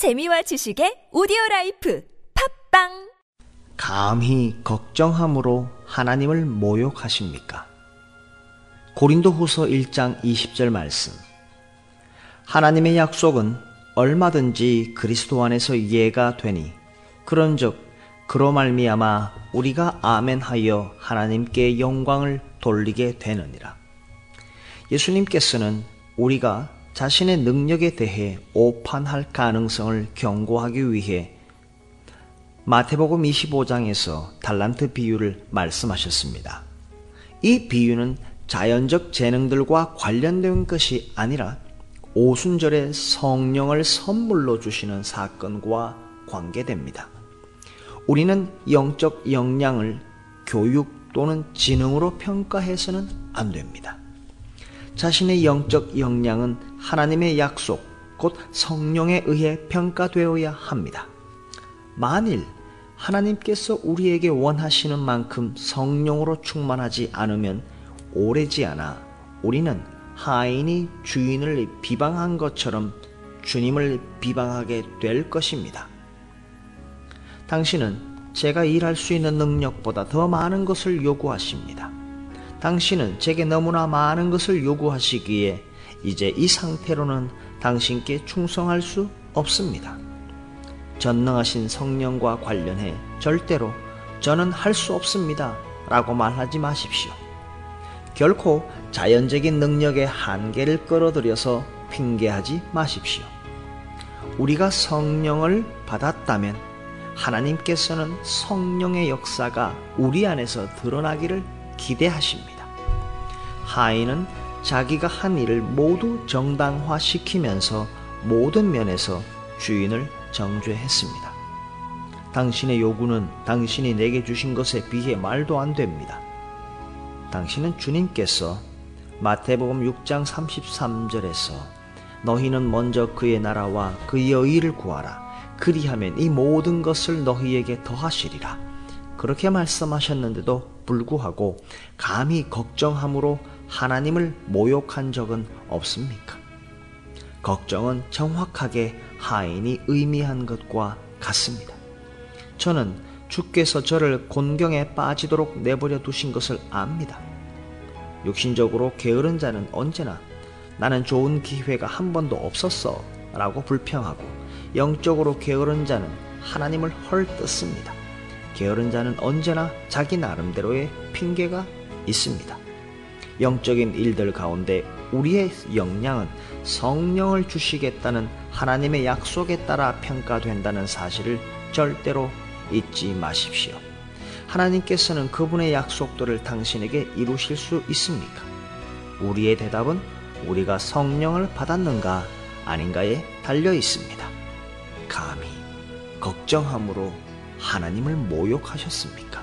재미와 지식의 오디오 라이프 팟빵 감히 걱정함으로 하나님을 모욕하십니까? 고린도 후서 1장 20절 말씀. 하나님의 약속은 얼마든지 그리스도 안에서 예가 되니 그런즉 그로 말미암아 우리가 아멘하여 하나님께 영광을 돌리게 되느니라. 예수님께서는 우리가 자신의 능력에 대해 오판할 가능성을 경고하기 위해 마태복음 25장에서 달란트 비유를 말씀하셨습니다. 이 비유는 자연적 재능들과 관련된 것이 아니라 오순절에 성령을 선물로 주시는 사건과 관계됩니다. 우리는 영적 역량을 교육 또는 지능으로 평가해서는 안 됩니다. 자신의 영적 역량은 하나님의 약속, 곧 성령에 의해 평가되어야 합니다. 만일 하나님께서 우리에게 원하시는 만큼 성령으로 충만하지 않으면 오래지 않아 우리는 하인이 주인을 비방한 것처럼 주님을 비방하게 될 것입니다. 당신은 제가 일할 수 있는 능력보다 더 많은 것을 요구하십니다. 당신은 제게 너무나 많은 것을 요구하시기에 이제 이 상태로는 당신께 충성할 수 없습니다. 전능하신 성령과 관련해 절대로 저는 할 수 없습니다. 라고 말하지 마십시오. 결코 자연적인 능력의 한계를 끌어들여서 핑계하지 마십시오. 우리가 성령을 받았다면 하나님께서는 성령의 역사가 우리 안에서 드러나기를 기대하십니다. 하인은 자기가 한 일을 모두 정당화시키면서 모든 면에서 주인을 정죄했습니다. 당신의 요구는 당신이 내게 주신 것에 비해 말도 안 됩니다. 당신은 주님께서 마태복음 6장 33절에서 너희는 먼저 그의 나라와 그의 의를 구하라. 그리하면 이 모든 것을 너희에게 더하시리라. 그렇게 말씀하셨는데도 불구하고 감히 걱정함으로 하나님을 모욕한 적은 없습니까? 걱정은 정확하게 하인이 의미한 것과 같습니다. 저는 주께서 저를 곤경에 빠지도록 내버려 두신 것을 압니다. 육신적으로 게으른 자는 언제나 나는 좋은 기회가 한 번도 없었어 라고 불평하고 영적으로 게으른 자는 하나님을 헐뜯습니다. 게으른 자는 언제나 자기 나름대로의 핑계가 있습니다. 영적인 일들 가운데 우리의 역량은 성령을 주시겠다는 하나님의 약속에 따라 평가된다는 사실을 절대로 잊지 마십시오. 하나님께서는 그분의 약속들을 당신에게 이루실 수 있습니까? 우리의 대답은 우리가 성령을 받았는가 아닌가에 달려 있습니다. 감히 걱정함으로 하나님을 모욕하셨습니까?